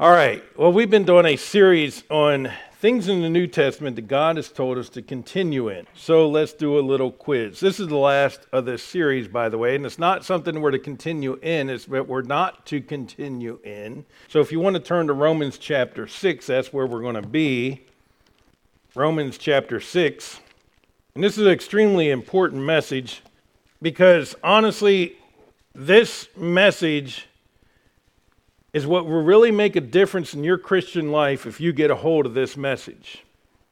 All right. Well, we've been doing a series on things in the New Testament that God has told us to continue in. So let's do a little quiz. This is the last of this series, by the way, and it's not something we're to continue in, it's what we're not to continue in. So if you want to turn to Romans chapter 6, that's where we're going to be. Romans chapter 6. And this is an extremely important message because honestly, this message is what will really make a difference in your Christian life if you get a hold of this message.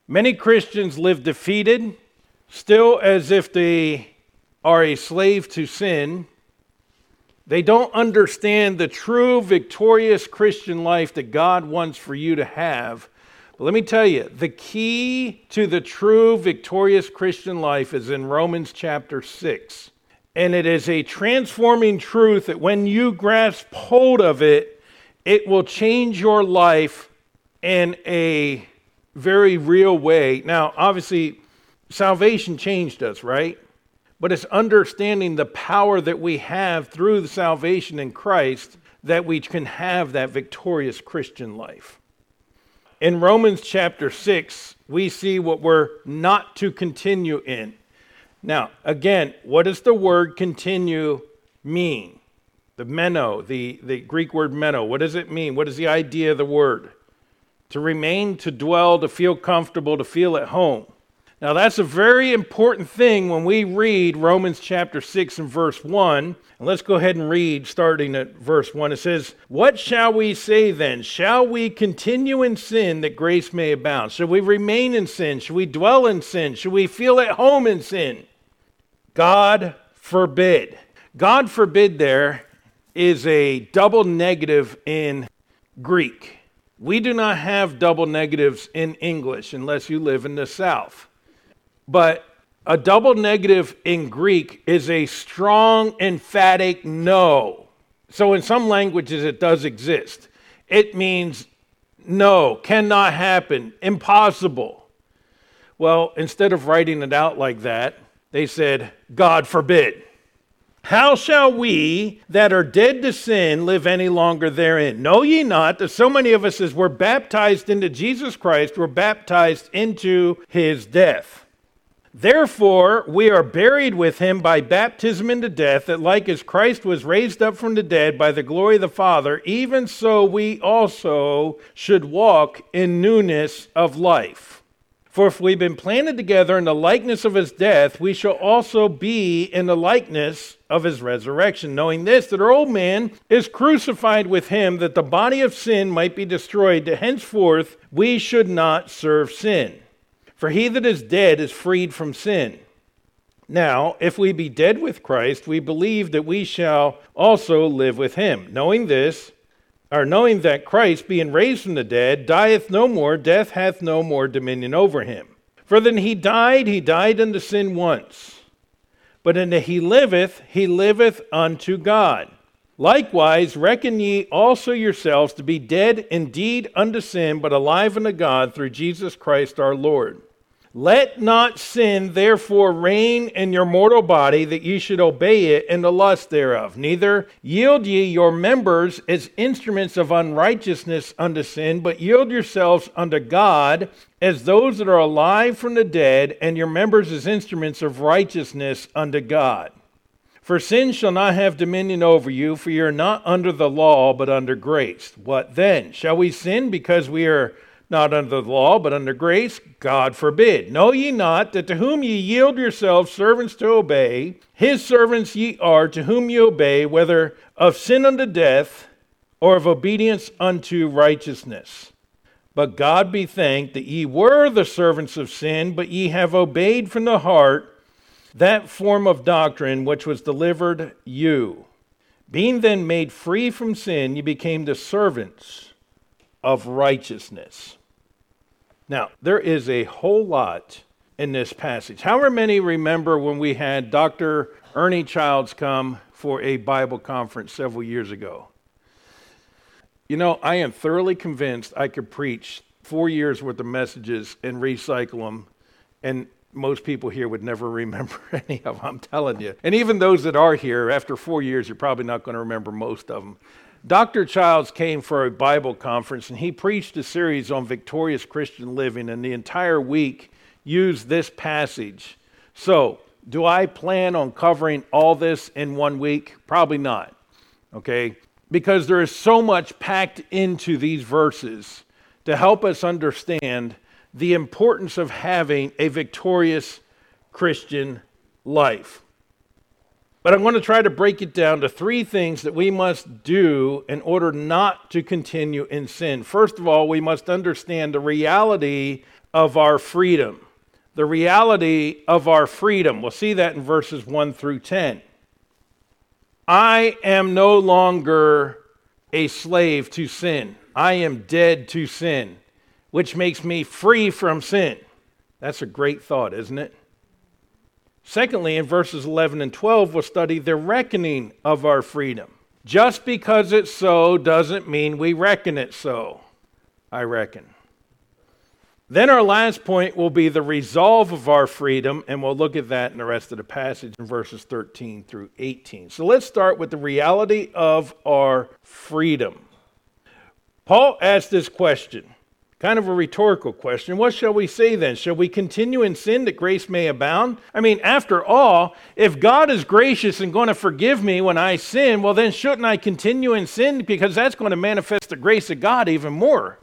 Many Christians live defeated, still as if they are a slave to sin. They don't understand the true victorious Christian life that God wants for you to have. But let me tell you, the key to the true victorious Christian life is in Romans chapter 6. And it is a transforming truth that when you grasp hold of it, it will change your life in a very real way. Now, obviously, salvation changed us, right? But it's understanding the power that we have through the salvation in Christ that we can have that victorious Christian life. In Romans chapter 6, we see what we're not to continue in. Now, again, what does the word continue mean? The meno, the, the Greek word meno, what does it mean? What is the idea of the word? To remain, to dwell, to feel comfortable, to feel at home. Now, that's a very important thing when we read Romans chapter 6 and verse 1. And let's go ahead and read starting at verse 1. It says, What shall we say then? Shall we continue in sin that grace may abound? Should we remain in sin? Should we dwell in sin? Should we feel at home in sin? God forbid. God forbid there is a double negative in Greek. We do not have double negatives in English unless you live in the South. But a double negative in Greek is a strong, emphatic no. So in some languages, it does exist. It means no, cannot happen, impossible. Well, instead of writing it out like that, they said, God forbid. How shall we that are dead to sin live any longer therein? Know ye not that so many of us, as were baptized into Jesus Christ, were baptized into his death? Therefore, we are buried with him by baptism into death, that like as Christ was raised up from the dead by the glory of the Father, even so we also should walk in newness of life. For if we've been planted together in the likeness of his death, we shall also be in the likeness of his resurrection, knowing this, that our old man is crucified with him, that the body of sin might be destroyed, that henceforth we should not serve sin. For he that is dead is freed from sin. Now, if we be dead with Christ, we believe that we shall also live with him, knowing this or knowing that Christ, being raised from the dead, dieth no more, death hath no more dominion over him. For then he died, he died unto sin once. But that he liveth, he liveth unto God. Likewise, reckon ye also yourselves to be dead indeed unto sin, but alive unto God through Jesus Christ our Lord. Let not sin therefore reign in your mortal body, that ye should obey it in the lust thereof. Neither yield ye your members as instruments of unrighteousness unto sin, but yield yourselves unto God as those that are alive from the dead, and your members as instruments of righteousness unto God. For sin shall not have dominion over you, for ye are not under the law, but under grace. What then? Shall we sin because we are not under the law, but under grace? God forbid. Know ye not that to whom ye yield yourselves servants to obey, his servants ye are to whom ye obey, whether of sin unto death or of obedience unto righteousness? But God be thanked that ye were the servants of sin, but ye have obeyed from the heart that form of doctrine which was delivered you. Being then made free from sin, ye became the servants of righteousness. Now, there is a whole lot in this passage. However many remember when we had Dr. Ernie Childs come for a Bible conference several years ago? You know, I am thoroughly convinced I could preach four years worth of messages and recycle them, and most people here would never remember any of them, I'm telling you. And even those that are here, after four years, you're probably not going to remember most of them. Dr. Childs came for a Bible conference and he preached a series on victorious Christian living, and the entire week used this passage. So, do I plan on covering all this in one week? Probably not. Okay? Because there is so much packed into these verses to help us understand the importance of having a victorious Christian life. But I'm going to try to break it down to three things that we must do in order not to continue in sin. First of all, we must understand the reality of our freedom. The reality of our freedom. We'll see that in verses 1 through 10. I am no longer a slave to sin. I am dead to sin, which makes me free from sin. That's a great thought, isn't it? Secondly, in verses 11 and 12, we'll study the reckoning of our freedom. Just because it's so doesn't mean we reckon it so, I reckon. Then our last point will be the resolve of our freedom, and we'll look at that in the rest of the passage in verses 13 through 18. So let's start with the reality of our freedom. Paul asked this question Kind of a rhetorical question. What shall we say then? Shall we continue in sin that grace may abound? I mean, after all, if God is gracious and going to forgive me when I sin, well, then shouldn't I continue in sin? Because that's going to manifest the grace of God even more.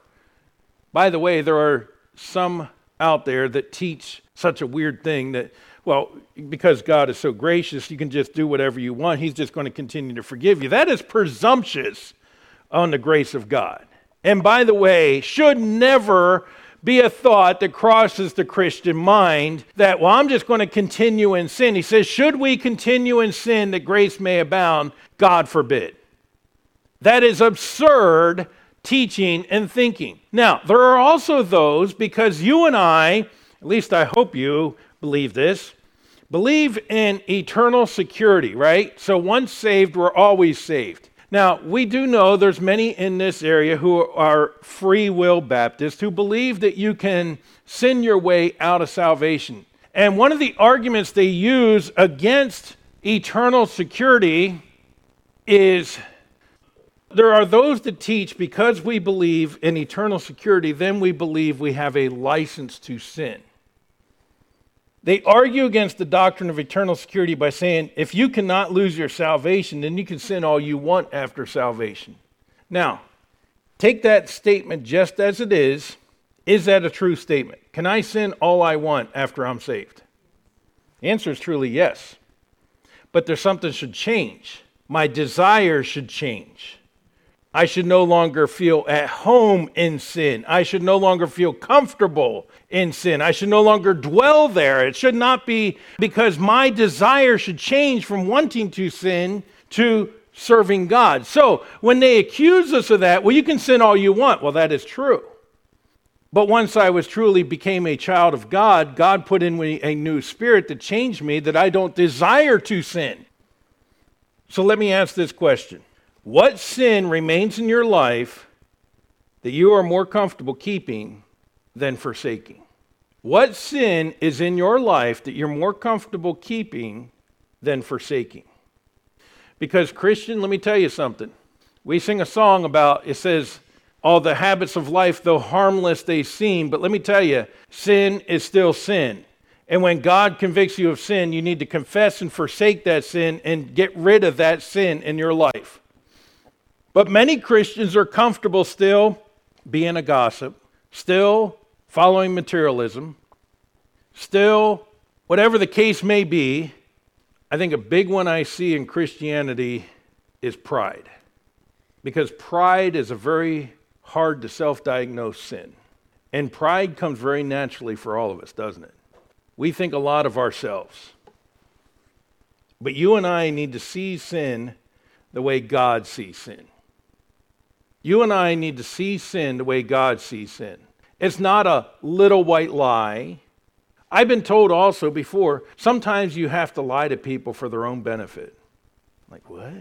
By the way, there are some out there that teach such a weird thing that, well, because God is so gracious, you can just do whatever you want. He's just going to continue to forgive you. That is presumptuous on the grace of God. And by the way, should never be a thought that crosses the Christian mind that, well, I'm just going to continue in sin. He says, should we continue in sin that grace may abound? God forbid. That is absurd teaching and thinking. Now, there are also those, because you and I, at least I hope you believe this, believe in eternal security, right? So once saved, we're always saved. Now, we do know there's many in this area who are free will Baptists who believe that you can sin your way out of salvation. And one of the arguments they use against eternal security is there are those that teach because we believe in eternal security, then we believe we have a license to sin. They argue against the doctrine of eternal security by saying if you cannot lose your salvation, then you can sin all you want after salvation. Now, take that statement just as it is. Is that a true statement? Can I sin all I want after I'm saved? The answer is truly yes. But there's something should change. My desire should change. I should no longer feel at home in sin. I should no longer feel comfortable in sin. I should no longer dwell there. It should not be because my desire should change from wanting to sin to serving God. So when they accuse us of that, well, you can sin all you want. Well, that is true. But once I was truly became a child of God, God put in me a new spirit that changed me that I don't desire to sin. So let me ask this question what sin remains in your life that you are more comfortable keeping than forsaking? What sin is in your life that you're more comfortable keeping than forsaking? Because, Christian, let me tell you something. We sing a song about, it says, all the habits of life, though harmless they seem, but let me tell you, sin is still sin. And when God convicts you of sin, you need to confess and forsake that sin and get rid of that sin in your life. But many Christians are comfortable still being a gossip, still following materialism, still, whatever the case may be. I think a big one I see in Christianity is pride. Because pride is a very hard to self diagnose sin. And pride comes very naturally for all of us, doesn't it? We think a lot of ourselves. But you and I need to see sin the way God sees sin. You and I need to see sin the way God sees sin. It's not a little white lie. I've been told also before, sometimes you have to lie to people for their own benefit. Like, what?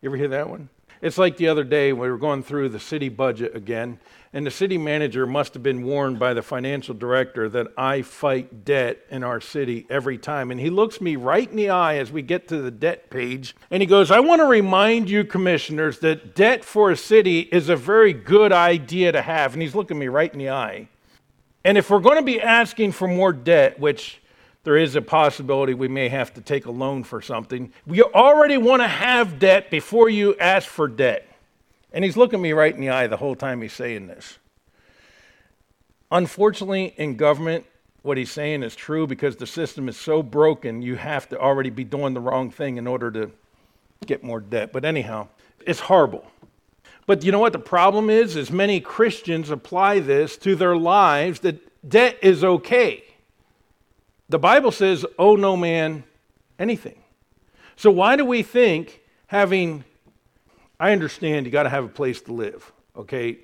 You ever hear that one? It's like the other day we were going through the city budget again, and the city manager must have been warned by the financial director that I fight debt in our city every time. And he looks me right in the eye as we get to the debt page, and he goes, I want to remind you, commissioners, that debt for a city is a very good idea to have. And he's looking me right in the eye. And if we're going to be asking for more debt, which there is a possibility we may have to take a loan for something. You already want to have debt before you ask for debt. And he's looking me right in the eye the whole time he's saying this. Unfortunately, in government, what he's saying is true because the system is so broken, you have to already be doing the wrong thing in order to get more debt. But anyhow, it's horrible. But you know what the problem is? Is many Christians apply this to their lives that debt is okay. The Bible says, owe no man anything. So why do we think having, I understand you got to have a place to live, okay?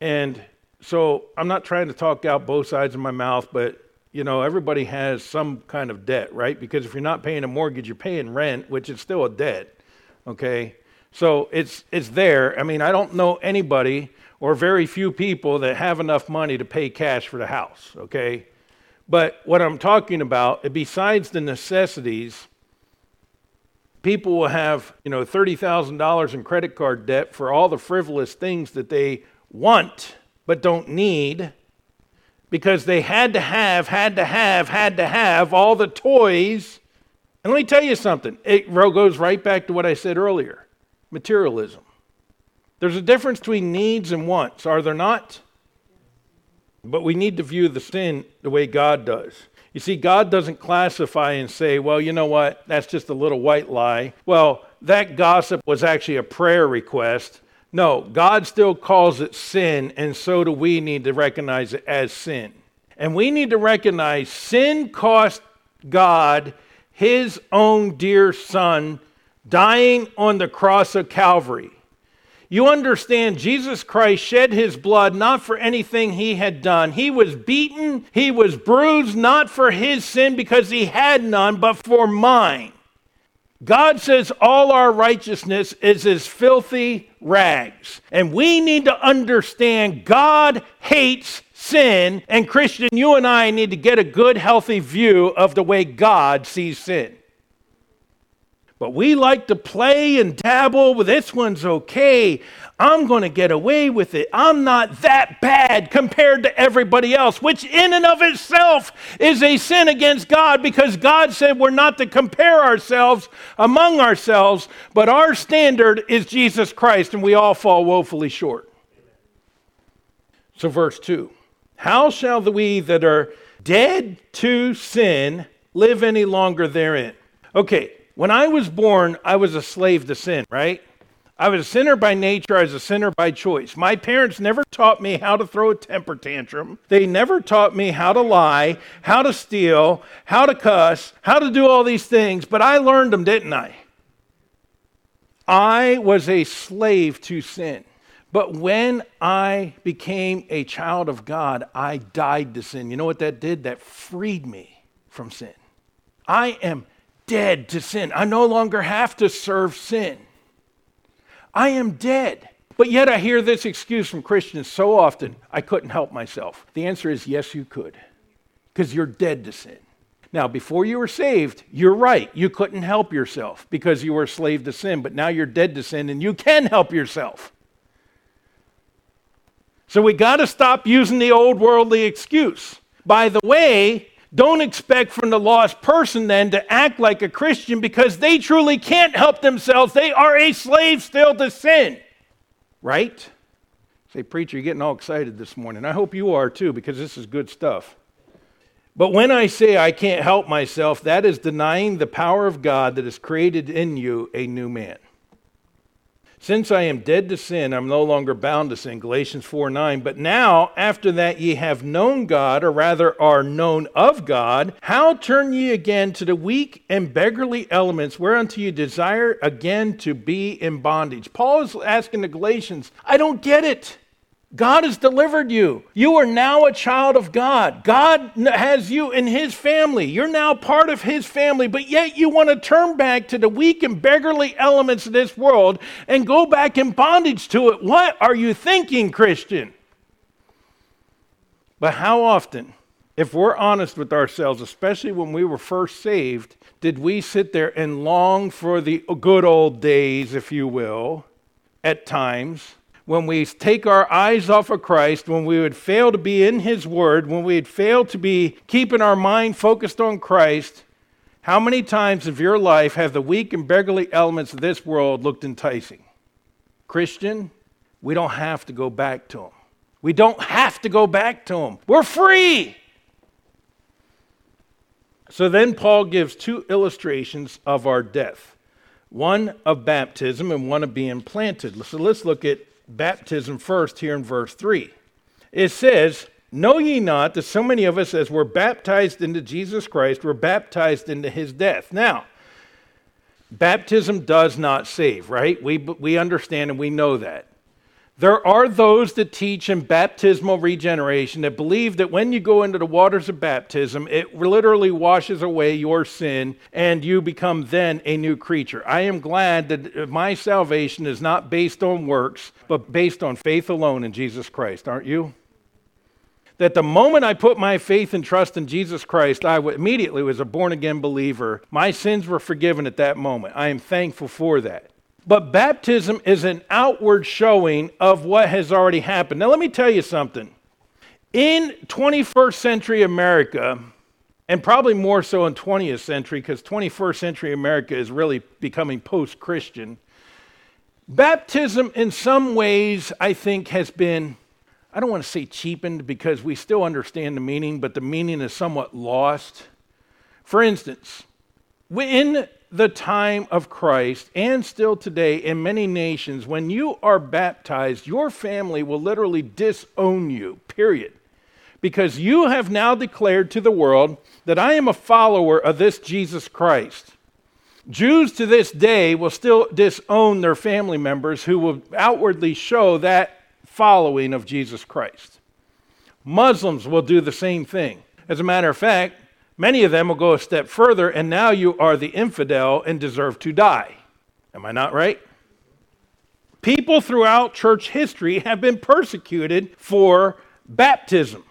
And so I'm not trying to talk out both sides of my mouth, but you know, everybody has some kind of debt, right? Because if you're not paying a mortgage, you're paying rent, which is still a debt, okay? So it's, it's there. I mean, I don't know anybody or very few people that have enough money to pay cash for the house, okay? But what I'm talking about, eh, besides the necessities, people will have, you know, $30,000 in credit card debt for all the frivolous things that they want but don't need because they had to have, had to have, had to have all the toys. And let me tell you something. It goes right back to what I said earlier materialism. There's a difference between needs and wants, are there not? But we need to view the sin the way God does. You see, God doesn't classify and say, well, you know what, that's just a little white lie. Well, that gossip was actually a prayer request. No, God still calls it sin, and so do we need to recognize it as sin. And we need to recognize sin cost God his own dear son dying on the cross of Calvary. You understand, Jesus Christ shed his blood not for anything he had done. He was beaten, he was bruised, not for his sin because he had none, but for mine. God says all our righteousness is as filthy rags. And we need to understand God hates sin. And Christian, you and I need to get a good, healthy view of the way God sees sin. But we like to play and dabble with this one's okay. I'm going to get away with it. I'm not that bad compared to everybody else, which in and of itself is a sin against God because God said we're not to compare ourselves among ourselves, but our standard is Jesus Christ, and we all fall woefully short. So, verse 2 How shall we that are dead to sin live any longer therein? Okay, when I was born, I was a slave to sin, right? I was a sinner by nature, I was a sinner by choice. My parents never taught me how to throw a temper tantrum. They never taught me how to lie, how to steal, how to cuss, how to do all these things, but I learned them, didn't I? I was a slave to sin. But when I became a child of God, I died to sin. You know what that did? That freed me from sin. I am dead to sin. I no longer have to serve sin. I am dead. But yet I hear this excuse from Christians so often I couldn't help myself. The answer is yes, you could, because you're dead to sin. Now, before you were saved, you're right. You couldn't help yourself because you were a slave to sin, but now you're dead to sin and you can help yourself. So we got to stop using the old worldly excuse. By the way, don't expect from the lost person then to act like a Christian because they truly can't help themselves. They are a slave still to sin. Right? Say, preacher, you're getting all excited this morning. I hope you are too because this is good stuff. But when I say I can't help myself, that is denying the power of God that has created in you a new man. Since I am dead to sin, I'm no longer bound to sin. Galatians 4 9. But now, after that ye have known God, or rather are known of God, how turn ye again to the weak and beggarly elements whereunto you desire again to be in bondage? Paul is asking the Galatians, I don't get it. God has delivered you. You are now a child of God. God has you in His family. You're now part of His family, but yet you want to turn back to the weak and beggarly elements of this world and go back in bondage to it. What are you thinking, Christian? But how often, if we're honest with ourselves, especially when we were first saved, did we sit there and long for the good old days, if you will, at times? When we take our eyes off of Christ, when we would fail to be in His Word, when we'd fail to be keeping our mind focused on Christ, how many times of your life have the weak and beggarly elements of this world looked enticing? Christian, we don't have to go back to them. We don't have to go back to them. We're free. So then Paul gives two illustrations of our death one of baptism and one of being planted. So let's look at baptism first here in verse 3. It says, Know ye not that so many of us, as were baptized into Jesus Christ, were baptized into his death? Now, baptism does not save, right? We, we understand and we know that. There are those that teach in baptismal regeneration that believe that when you go into the waters of baptism, it literally washes away your sin and you become then a new creature. I am glad that my salvation is not based on works, but based on faith alone in Jesus Christ, aren't you? That the moment I put my faith and trust in Jesus Christ, I immediately was a born again believer. My sins were forgiven at that moment. I am thankful for that. But baptism is an outward showing of what has already happened. Now, let me tell you something. In 21st century America, and probably more so in 20th century, because 21st century America is really becoming post Christian, baptism in some ways, I think, has been, I don't want to say cheapened because we still understand the meaning, but the meaning is somewhat lost. For instance, in the time of Christ and still today in many nations, when you are baptized, your family will literally disown you, period. Because you have now declared to the world that I am a follower of this Jesus Christ. Jews to this day will still disown their family members who will outwardly show that following of Jesus Christ. Muslims will do the same thing. As a matter of fact, Many of them will go a step further, and now you are the infidel and deserve to die. Am I not right? People throughout church history have been persecuted for baptism.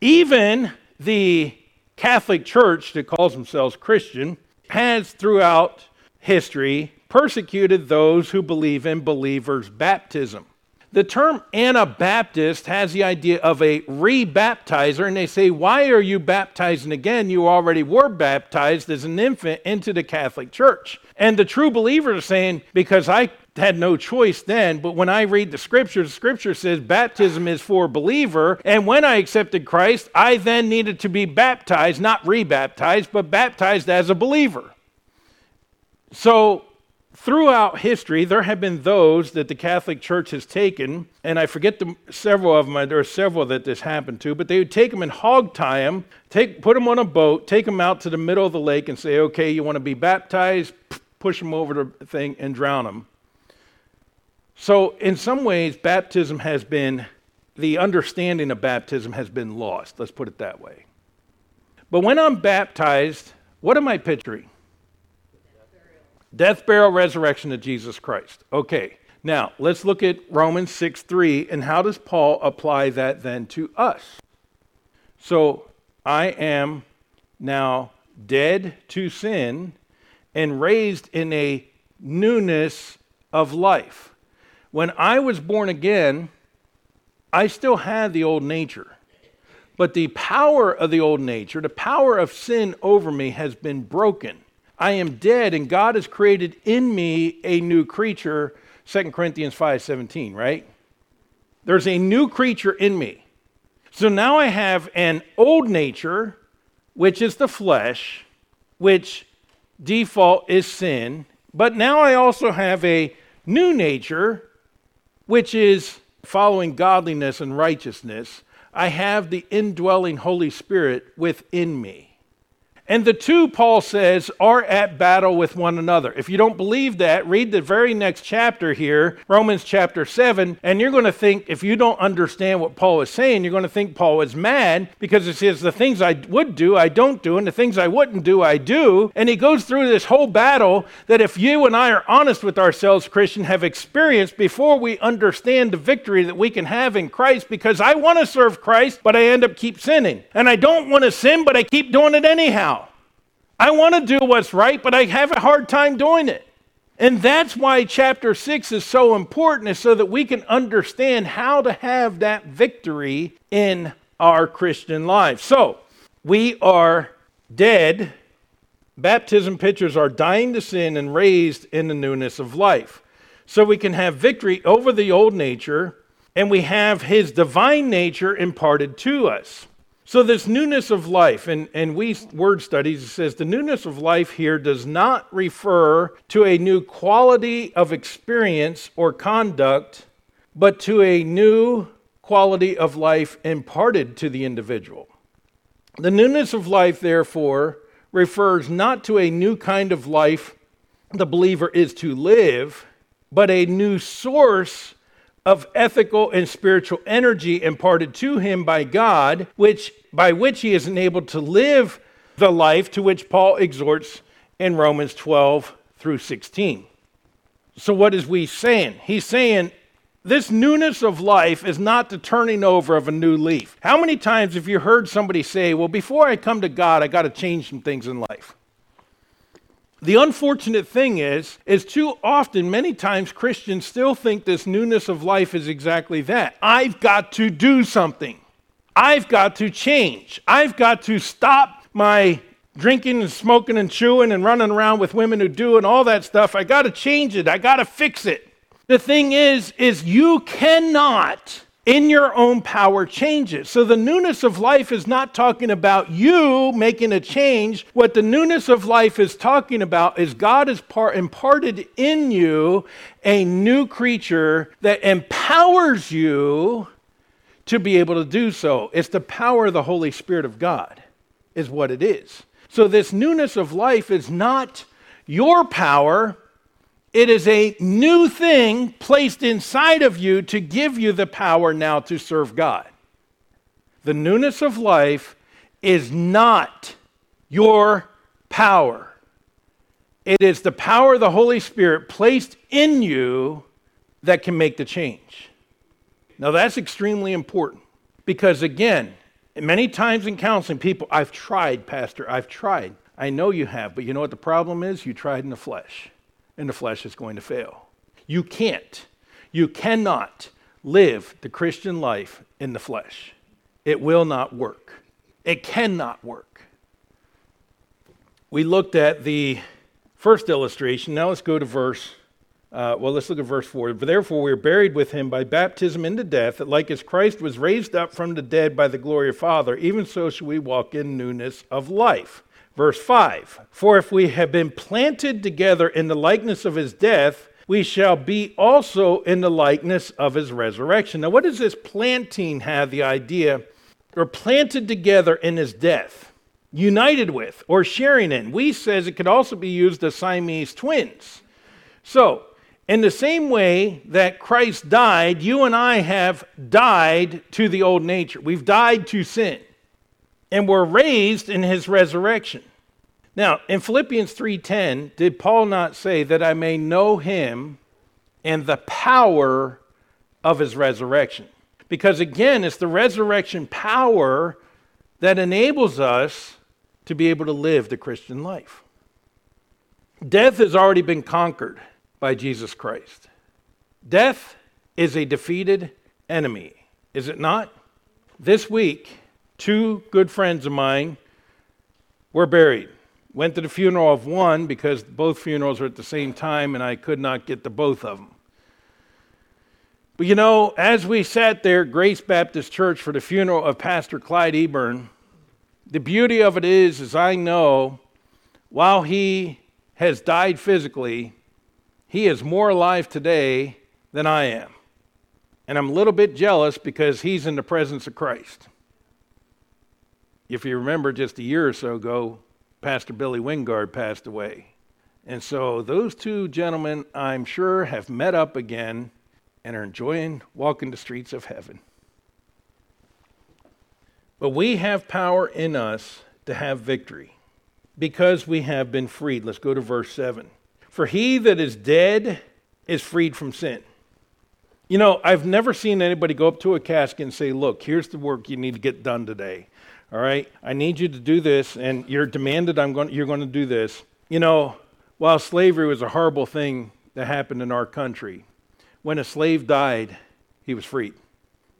Even the Catholic Church, that calls themselves Christian, has throughout history persecuted those who believe in believers' baptism. The term Anabaptist has the idea of a rebaptizer, and they say, Why are you baptizing again? You already were baptized as an infant into the Catholic Church. And the true believers are saying, Because I had no choice then, but when I read the scripture, the scripture says baptism is for a believer. And when I accepted Christ, I then needed to be baptized, not rebaptized, but baptized as a believer. So throughout history, there have been those that the Catholic Church has taken, and I forget the, several of them, there are several that this happened to, but they would take them and hog tie them, take, put them on a boat, take them out to the middle of the lake and say, okay, you want to be baptized? Push them over the thing and drown them. So, in some ways, baptism has been, the understanding of baptism has been lost. Let's put it that way. But when I'm baptized, what am I picturing? Death, burial, resurrection of Jesus Christ. Okay, now let's look at Romans 6 3, and how does Paul apply that then to us? So I am now dead to sin and raised in a newness of life. When I was born again, I still had the old nature. But the power of the old nature, the power of sin over me, has been broken. I am dead and God has created in me a new creature, 2 Corinthians 5:17, right? There's a new creature in me. So now I have an old nature, which is the flesh, which default is sin, but now I also have a new nature, which is following godliness and righteousness. I have the indwelling Holy Spirit within me. And the two, Paul says, are at battle with one another. If you don't believe that, read the very next chapter here, Romans chapter 7, and you're going to think, if you don't understand what Paul is saying, you're going to think Paul is mad because it says, The things I would do, I don't do, and the things I wouldn't do, I do. And he goes through this whole battle that if you and I are honest with ourselves, Christian, have experienced before we understand the victory that we can have in Christ because I want to serve Christ, but I end up keep sinning. And I don't want to sin, but I keep doing it anyhow. I want to do what's right, but I have a hard time doing it. And that's why chapter 6 is so important, is so that we can understand how to have that victory in our Christian life. So, we are dead. Baptism pictures are dying to sin and raised in the newness of life. So, we can have victory over the old nature, and we have his divine nature imparted to us. So, this newness of life, and, and Wuest word studies, it says the newness of life here does not refer to a new quality of experience or conduct, but to a new quality of life imparted to the individual. The newness of life, therefore, refers not to a new kind of life the believer is to live, but a new source of ethical and spiritual energy imparted to him by God, which by which he is enabled to live the life to which Paul exhorts in Romans 12 through 16. So, what is Wuest saying? He's saying this newness of life is not the turning over of a new leaf. How many times have you heard somebody say, Well, before I come to God, I got to change some things in life? The unfortunate thing is, is too often, many times, Christians still think this newness of life is exactly that. I've got to do something. I've got to change. I've got to stop my drinking and smoking and chewing and running around with women who do and all that stuff. I got to change it. I got to fix it. The thing is is you cannot in your own power change it. So the newness of life is not talking about you making a change. What the newness of life is talking about is God has part, imparted in you a new creature that empowers you to be able to do so. It's the power of the Holy Spirit of God, is what it is. So, this newness of life is not your power, it is a new thing placed inside of you to give you the power now to serve God. The newness of life is not your power. It is the power of the Holy Spirit placed in you that can make the change. Now, that's extremely important because, again, many times in counseling, people, I've tried, Pastor, I've tried. I know you have, but you know what the problem is? You tried in the flesh, and the flesh is going to fail. You can't, you cannot live the Christian life in the flesh. It will not work. It cannot work. We looked at the first illustration. Now let's go to verse uh, well, let's look at verse 4. Therefore, we are buried with him by baptism into death, that like as Christ was raised up from the dead by the glory of Father, even so shall we walk in newness of life. Verse 5 For if we have been planted together in the likeness of his death, we shall be also in the likeness of his resurrection. Now, what does this planting have the idea? We're planted together in his death, united with, or sharing in. Wuest says it could also be used as Siamese twins. So, in the same way that Christ died, you and I have died to the old nature. We've died to sin. And we're raised in his resurrection. Now, in Philippians 3:10, did Paul not say that I may know him and the power of his resurrection? Because again, it's the resurrection power that enables us to be able to live the Christian life. Death has already been conquered by Jesus Christ. Death is a defeated enemy, is it not? This week, two good friends of mine were buried. Went to the funeral of one because both funerals were at the same time and I could not get to both of them. But you know, as we sat there Grace Baptist Church for the funeral of Pastor Clyde Eburn, the beauty of it is, as I know, while he has died physically, he is more alive today than I am. And I'm a little bit jealous because he's in the presence of Christ. If you remember just a year or so ago, Pastor Billy Wingard passed away. And so those two gentlemen, I'm sure, have met up again and are enjoying walking the streets of heaven. But we have power in us to have victory because we have been freed. Let's go to verse 7. For he that is dead is freed from sin. You know, I've never seen anybody go up to a casket and say, Look, here's the work you need to get done today. All right, I need you to do this, and you're demanded I'm going, you're going to do this. You know, while slavery was a horrible thing that happened in our country, when a slave died, he was freed.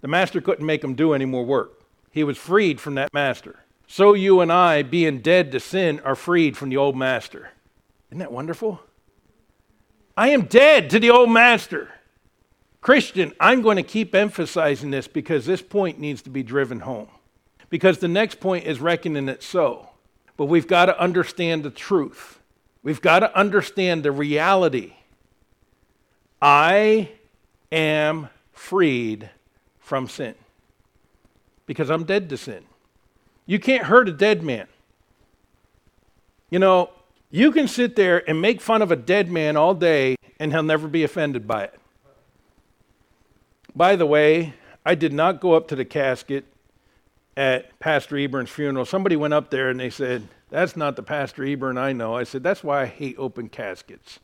The master couldn't make him do any more work. He was freed from that master. So you and I, being dead to sin, are freed from the old master. Isn't that wonderful? I am dead to the old master. Christian, I'm going to keep emphasizing this because this point needs to be driven home. Because the next point is reckoning it so. But we've got to understand the truth. We've got to understand the reality. I am freed from sin because I'm dead to sin. You can't hurt a dead man. You know, you can sit there and make fun of a dead man all day and he'll never be offended by it. By the way, I did not go up to the casket at Pastor Eburn's funeral. Somebody went up there and they said, That's not the Pastor Eburn I know. I said, That's why I hate open caskets.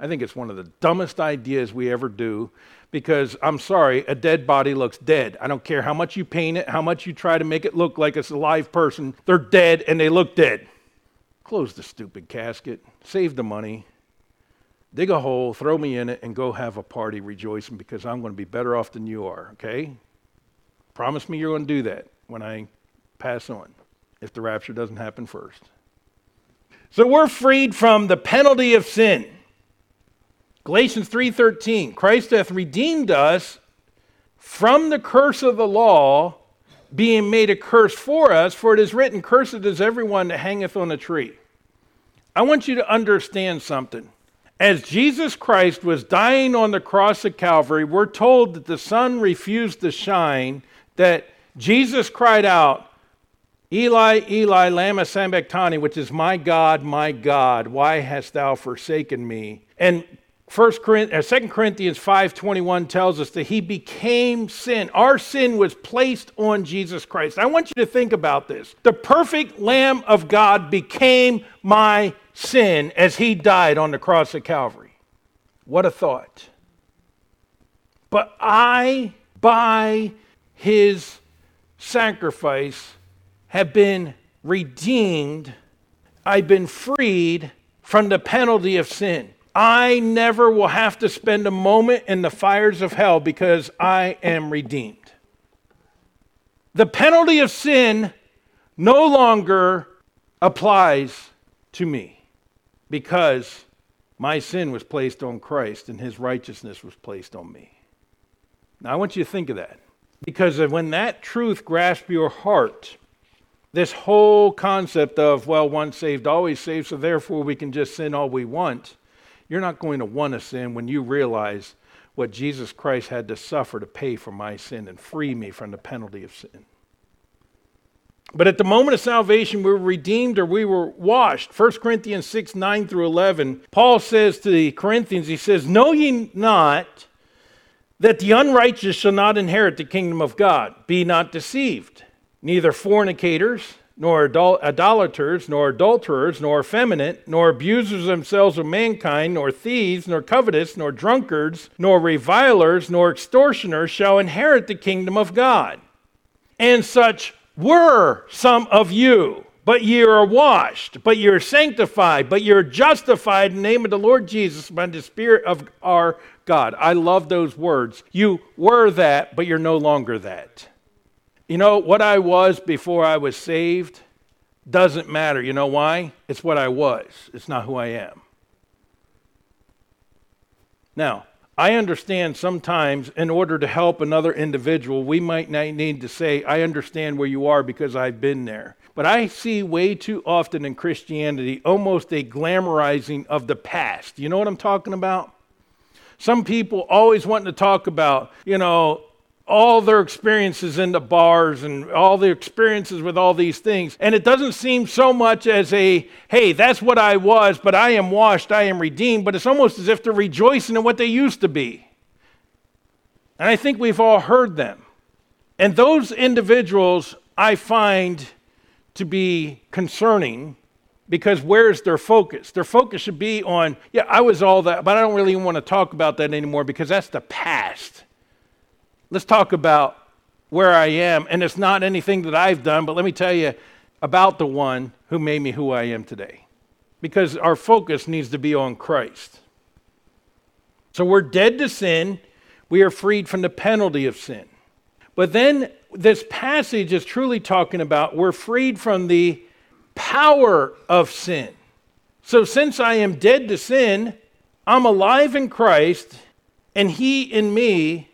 I think it's one of the dumbest ideas we ever do because I'm sorry, a dead body looks dead. I don't care how much you paint it, how much you try to make it look like it's a live person. They're dead and they look dead. Close the stupid casket, save the money, dig a hole, throw me in it, and go have a party rejoicing because I'm going to be better off than you are, okay? Promise me you're going to do that when I pass on, if the rapture doesn't happen first. So we're freed from the penalty of sin. Galatians 3:13 Christ hath redeemed us from the curse of the law being made a curse for us for it is written cursed is everyone that hangeth on a tree. I want you to understand something. As Jesus Christ was dying on the cross of Calvary, we're told that the sun refused to shine, that Jesus cried out, Eli, Eli, lama sabachthani, which is, My God, my God, why hast thou forsaken me? And First Corinthians, uh, 2 Corinthians 5.21 tells us that he became sin. Our sin was placed on Jesus Christ. I want you to think about this. The perfect Lamb of God became my sin as he died on the cross of Calvary. What a thought. But I, by his sacrifice, have been redeemed. I've been freed from the penalty of sin. I never will have to spend a moment in the fires of hell because I am redeemed. The penalty of sin no longer applies to me because my sin was placed on Christ and his righteousness was placed on me. Now, I want you to think of that because when that truth grasps your heart, this whole concept of, well, once saved, always saved, so therefore we can just sin all we want you're not going to want to sin when you realize what Jesus Christ had to suffer to pay for my sin and free me from the penalty of sin. But at the moment of salvation, we were redeemed or we were washed. 1 Corinthians 6 9 through 11, Paul says to the Corinthians, he says, Know ye not that the unrighteous shall not inherit the kingdom of God? Be not deceived. Neither fornicators, nor idolaters, nor adulterers, nor effeminate, nor abusers themselves of mankind, nor thieves, nor covetous, nor drunkards, nor revilers, nor extortioners shall inherit the kingdom of God. And such were some of you. But ye are washed, but ye are sanctified, but ye are justified in the name of the Lord Jesus by the Spirit of our God. I love those words. You were that, but you're no longer that. You know, what I was before I was saved doesn't matter. You know why? It's what I was, it's not who I am. Now, I understand sometimes in order to help another individual, we might need to say, I understand where you are because I've been there. But I see way too often in Christianity almost a glamorizing of the past. You know what I'm talking about? Some people always wanting to talk about, you know, all their experiences in the bars and all the experiences with all these things. And it doesn't seem so much as a, hey, that's what I was, but I am washed, I am redeemed, but it's almost as if they're rejoicing in what they used to be. And I think we've all heard them. And those individuals I find to be concerning because where's their focus? Their focus should be on, yeah, I was all that, but I don't really want to talk about that anymore because that's the past. Let's talk about where I am. And it's not anything that I've done, but let me tell you about the one who made me who I am today. Because our focus needs to be on Christ. So we're dead to sin, we are freed from the penalty of sin. But then this passage is truly talking about we're freed from the power of sin. So since I am dead to sin, I'm alive in Christ, and He in me,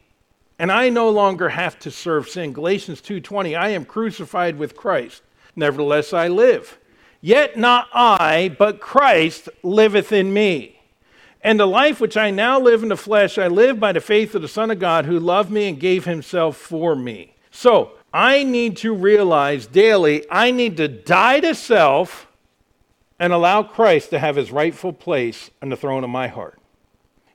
and I no longer have to serve sin. Galatians 2:20, I am crucified with Christ. Nevertheless I live. Yet not I, but Christ liveth in me. And the life which I now live in the flesh, I live by the faith of the Son of God who loved me and gave himself for me. So I need to realize daily I need to die to self and allow Christ to have his rightful place on the throne of my heart.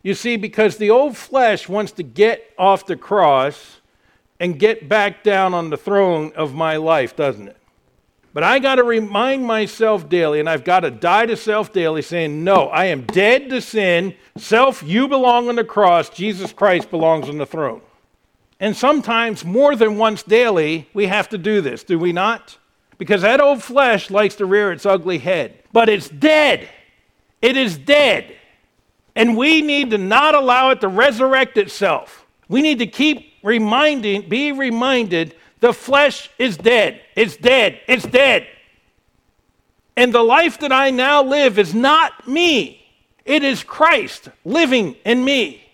You see, because the old flesh wants to get off the cross and get back down on the throne of my life, doesn't it? But I got to remind myself daily, and I've got to die to self daily, saying, No, I am dead to sin. Self, you belong on the cross. Jesus Christ belongs on the throne. And sometimes more than once daily, we have to do this, do we not? Because that old flesh likes to rear its ugly head. But it's dead. It is dead. And we need to not allow it to resurrect itself. We need to keep reminding, be reminded the flesh is dead. It's dead. It's dead. And the life that I now live is not me. It is Christ living in me.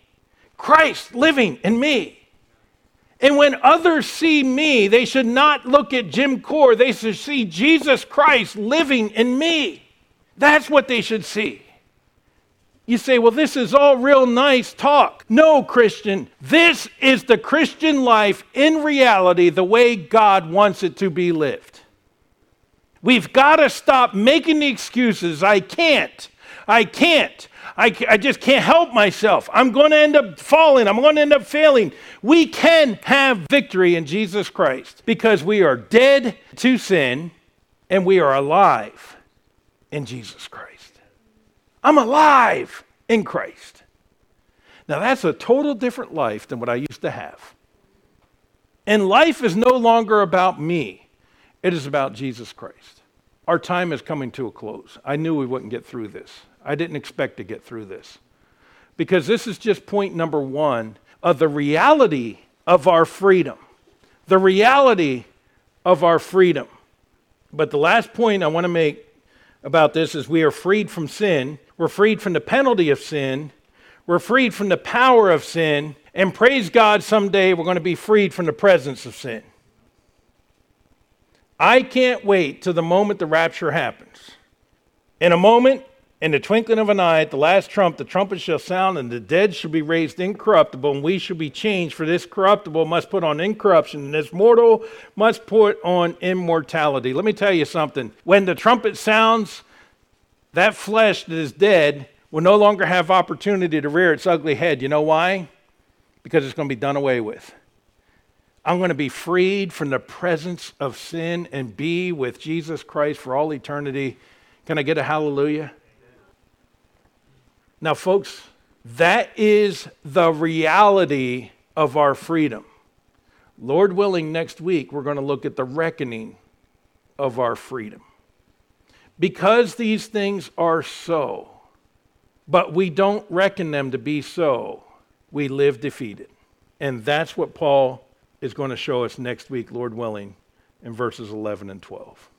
Christ living in me. And when others see me, they should not look at Jim Core. They should see Jesus Christ living in me. That's what they should see. You say, well, this is all real nice talk. No, Christian, this is the Christian life in reality, the way God wants it to be lived. We've got to stop making the excuses. I can't. I can't. I, I just can't help myself. I'm going to end up falling. I'm going to end up failing. We can have victory in Jesus Christ because we are dead to sin and we are alive in Jesus Christ. I'm alive in Christ. Now, that's a total different life than what I used to have. And life is no longer about me, it is about Jesus Christ. Our time is coming to a close. I knew we wouldn't get through this. I didn't expect to get through this. Because this is just point number one of the reality of our freedom. The reality of our freedom. But the last point I want to make about this is we are freed from sin, we're freed from the penalty of sin, we're freed from the power of sin, and praise God, someday we're going to be freed from the presence of sin. I can't wait till the moment the rapture happens. In a moment, in the twinkling of an eye, at the last trump, the trumpet shall sound, and the dead shall be raised incorruptible, and we shall be changed. For this corruptible must put on incorruption, and this mortal must put on immortality. Let me tell you something. When the trumpet sounds, that flesh that is dead will no longer have opportunity to rear its ugly head. You know why? Because it's going to be done away with. I'm going to be freed from the presence of sin and be with Jesus Christ for all eternity. Can I get a hallelujah? Now, folks, that is the reality of our freedom. Lord willing, next week we're going to look at the reckoning of our freedom. Because these things are so, but we don't reckon them to be so, we live defeated. And that's what Paul is going to show us next week, Lord willing, in verses 11 and 12.